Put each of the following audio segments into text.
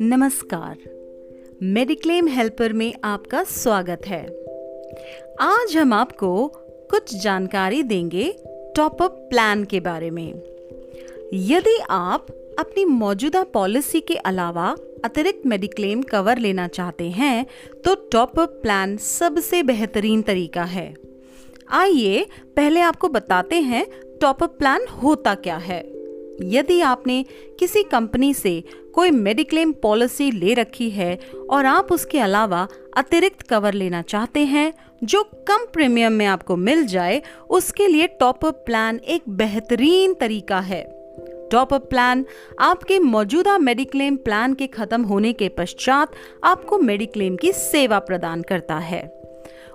नमस्कार। Mediclaim helper में आपका स्वागत है। आज हम आपको कुछ जानकारी देंगे टॉपअप प्लान के बारे में। यदि आप अपनी मौजूदा पॉलिसी के अलावा अतिरिक्त मेडिक्लेम कवर लेना चाहते हैं तो टॉप अप प्लान सबसे बेहतरीन तरीका है। आइए, पहले आपको बताते हैं टॉप अप प्लान होता क्या है। यदि आपने किसी कंपनी से कोई मेडिक्लेम पॉलिसी ले रखी है और आप उसके अलावा अतिरिक्त कवर लेना चाहते हैं, जो कम प्रीमियम में आपको मिल जाए, उसके लिए टॉप अप प्लान एक बेहतरीन तरीका है। टॉप अप प्लान आपके मौजूदा मेडिक्लेम प्लान के खत्म होने के पश्चात आपको मेडिक्लेम की सेवा प्रदान करता है।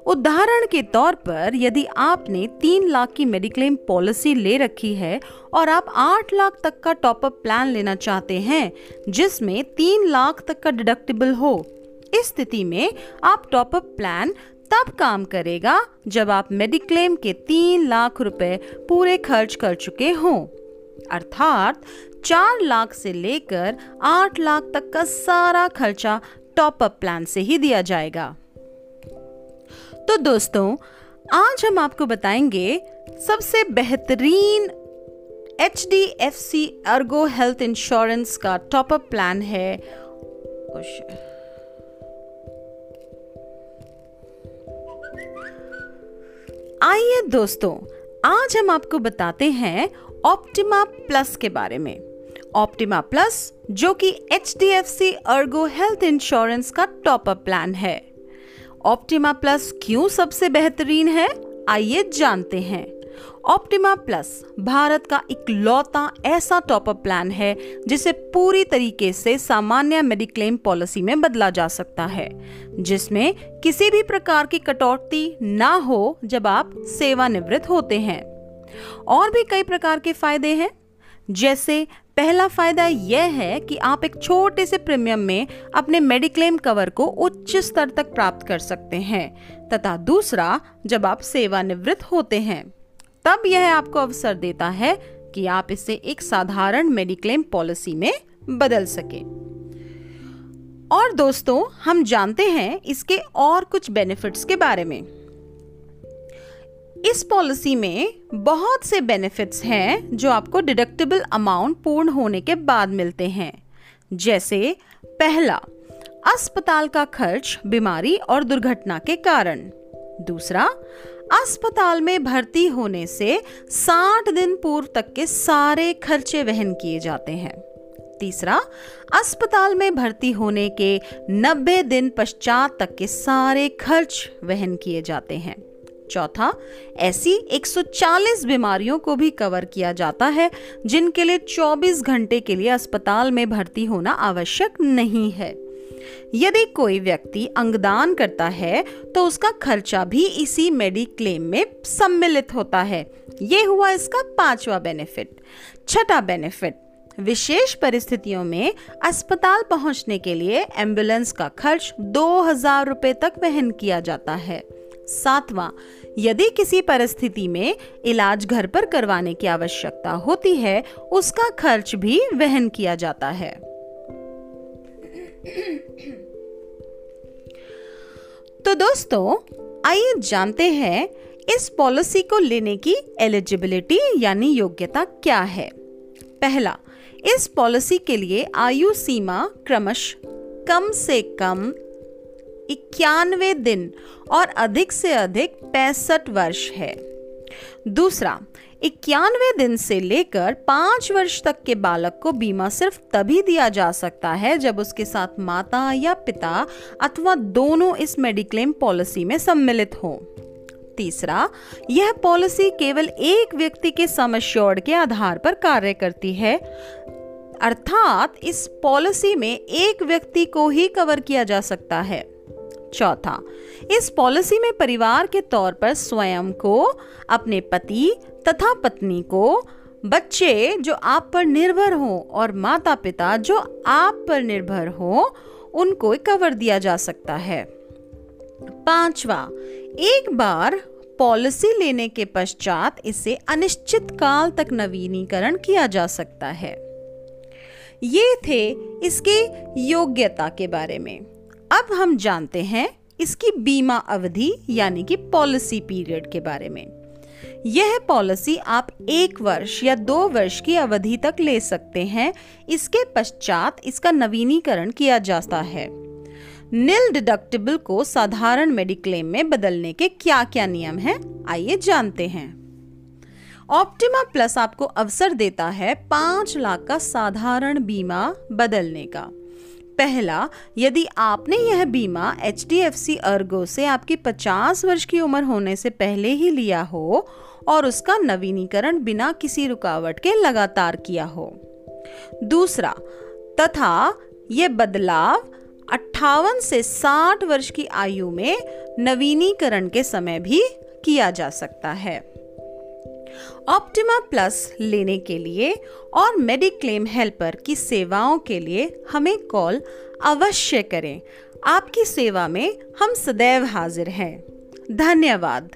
उदाहरण के तौर पर, यदि आपने तीन लाख की मेडिक्लेम पॉलिसी ले रखी है और आप आठ लाख तक का टॉप अप प्लान लेना चाहते हैं, जिसमें तीन लाख तक का डिडक्टिबल हो, इस स्थिति में आप टॉप अप प्लान तब काम करेगा जब आप मेडिक्लेम के तीन लाख रुपए पूरे खर्च कर चुके हों। अर्थात, चार लाख से लेकर आठ लाख तक का सारा खर्चा टॉपअप प्लान से ही दिया जाएगा। तो दोस्तों, आज हम आपको बताएँगे सबसे बेहतरीन H D F C ergo health insurance का टॉपअप प्लान है। आइए दोस्तों, आज हम आपको बताते हैं ऑप्टिमा प्लस के बारे में। ऑप्टिमा प्लस जो कि H D F C ergo health insurance का टॉपअप प्लान है। ऑप्टिमा प्लस क्यों सबसे बेहतरीन है? आइए जानते हैं। ऑप्टिमा प्लस भारत का इकलौता ऐसा टॉपअप प्लान है, जिसे पूरी तरीके से सामान्य मेडिक्लेम पॉलिसी में बदला जा सकता है, जिसमें किसी भी प्रकार की कटौती ना हो जब आप सेवानिवृत्त होते हैं। और भी कई प्रकार के फ़ायदे हैं। जैसे, पहला फ़ायदा यह है कि आप एक छोटे से प्रीमियम में अपने मेडिक्लेम कवर को उच्च स्तर तक प्राप्त कर सकते हैं। तथा दूसरा, जब आप सेवानिवृत्त होते हैं, तब यह आपको अवसर देता है कि आप इसे एक साधारण मेडिक्लेम पॉलिसी में बदल सके। और दोस्तों, हम जानते हैं इसके और कुछ बेनिफिट्स के बारे में। इस पॉलिसी में बहुत से बेनिफिट्स हैं जो आपको डिडक्टेबल अमाउंट पूर्ण होने के बाद मिलते हैं। जैसे, पहला, अस्पताल का खर्च बीमारी और दुर्घटना के कारण। दूसरा, अस्पताल में भर्ती होने से 60 दिन पूर्व तक के सारे खर्चे वहन किए जाते हैं। तीसरा, अस्पताल में भर्ती होने के 90 दिन पश्चात तक के सारे खर्च वहन किए जाते हैं। चौथा, ऐसी 140 बीमारियों को भी कवर किया जाता है, जिनके लिए 24 घंटे के लिए अस्पताल में भर्ती होना आवश्यक नहीं है। यदि कोई व्यक्ति अंगदान करता है तो उसका खर्चा भी इसी मेडिक्लेम में सम्मिलित होता है। ये हुआ इसका पांचवा बेनिफिट छठा बेनिफिट विशेष परिस्थितियों में अस्पताल पहुँचने के लिए एंबुलेंस का खर्च दो हज़ार रुपए तक वहन किया जाता है। सातवां, यदि किसी परिस्थिति में इलाज घर पर करवाने की आवश्यकता होती है, उसका खर्च भी वहन किया जाता है। तो दोस्तों, आइए जानते हैं, इस पॉलिसी को लेने की एलिजिबिलिटी यानी योग्यता क्या है। पहला, इस पॉलिसी के लिए आयु सीमा क्रमश कम से कम इक्यानवे दिन और अधिक से अधिक पैंसठ वर्ष है। दूसरा, इक्यानवे दिन से लेकर पाँच वर्ष तक के बालक को बीमा सिर्फ़ तभी दिया जा सकता है जब उसके साथ माता या पिता अथवा दोनों इस मेडिक्लेम पॉलिसी में सम्मिलित हो। तीसरा, यह पॉलिसी केवल एक व्यक्ति के समश्योर्ड के आधार पर कार्य करती है। अर्थात इस पॉलिसी में एक व्यक्ति को ही कवर किया जा सकता है। चौथा, इस पॉलिसी में परिवार के तौर पर स्वयं को, अपने पति तथा पत्नी को, बच्चे जो आप पर निर्भर हो और माता पिता जो आप पर निर्भर हो, उनको कवर दिया जा सकता है। पांचवा, एक बार पॉलिसी लेने के पश्चात इसे अनिश्चित काल तक नवीनीकरण किया जा सकता है। ये थे इसके योग्यता के बारे में। अब हम जानते हैं इसकी बीमा अवधि, यानी कि पॉलिसी पीरियड के बारे में। यह पॉलिसी आप एक वर्ष या दो वर्ष की अवधि तक ले सकते हैं। इसके पश्चात इसका नवीनीकरण किया जाता है। निल डिडक्टिबल को साधारण मेडिक्लेम में बदलने के क्या क्या नियम हैं, आइए जानते हैं। ऑप्टिमा प्लस आपको अवसर देता है पाँच लाख का साधारण बीमा बदलने का। पहला, यदि आपने यह बीमा H D F C ergo से आपकी 50 वर्ष की उम्र होने से पहले ही लिया हो और उसका नवीनीकरण बिना किसी रुकावट के लगातार किया हो। दूसरा, तथा यह बदलाव अट्ठावन से 60 वर्ष की आयु में नवीनीकरण के समय भी किया जा सकता है। ऑप्टिमा प्लस लेने के लिए और मेडिक्लेम हेल्पर की सेवाओं के लिए हमें कॉल अवश्य करें। आपकी सेवा में हम सदैव हाजिर हैं। धन्यवाद।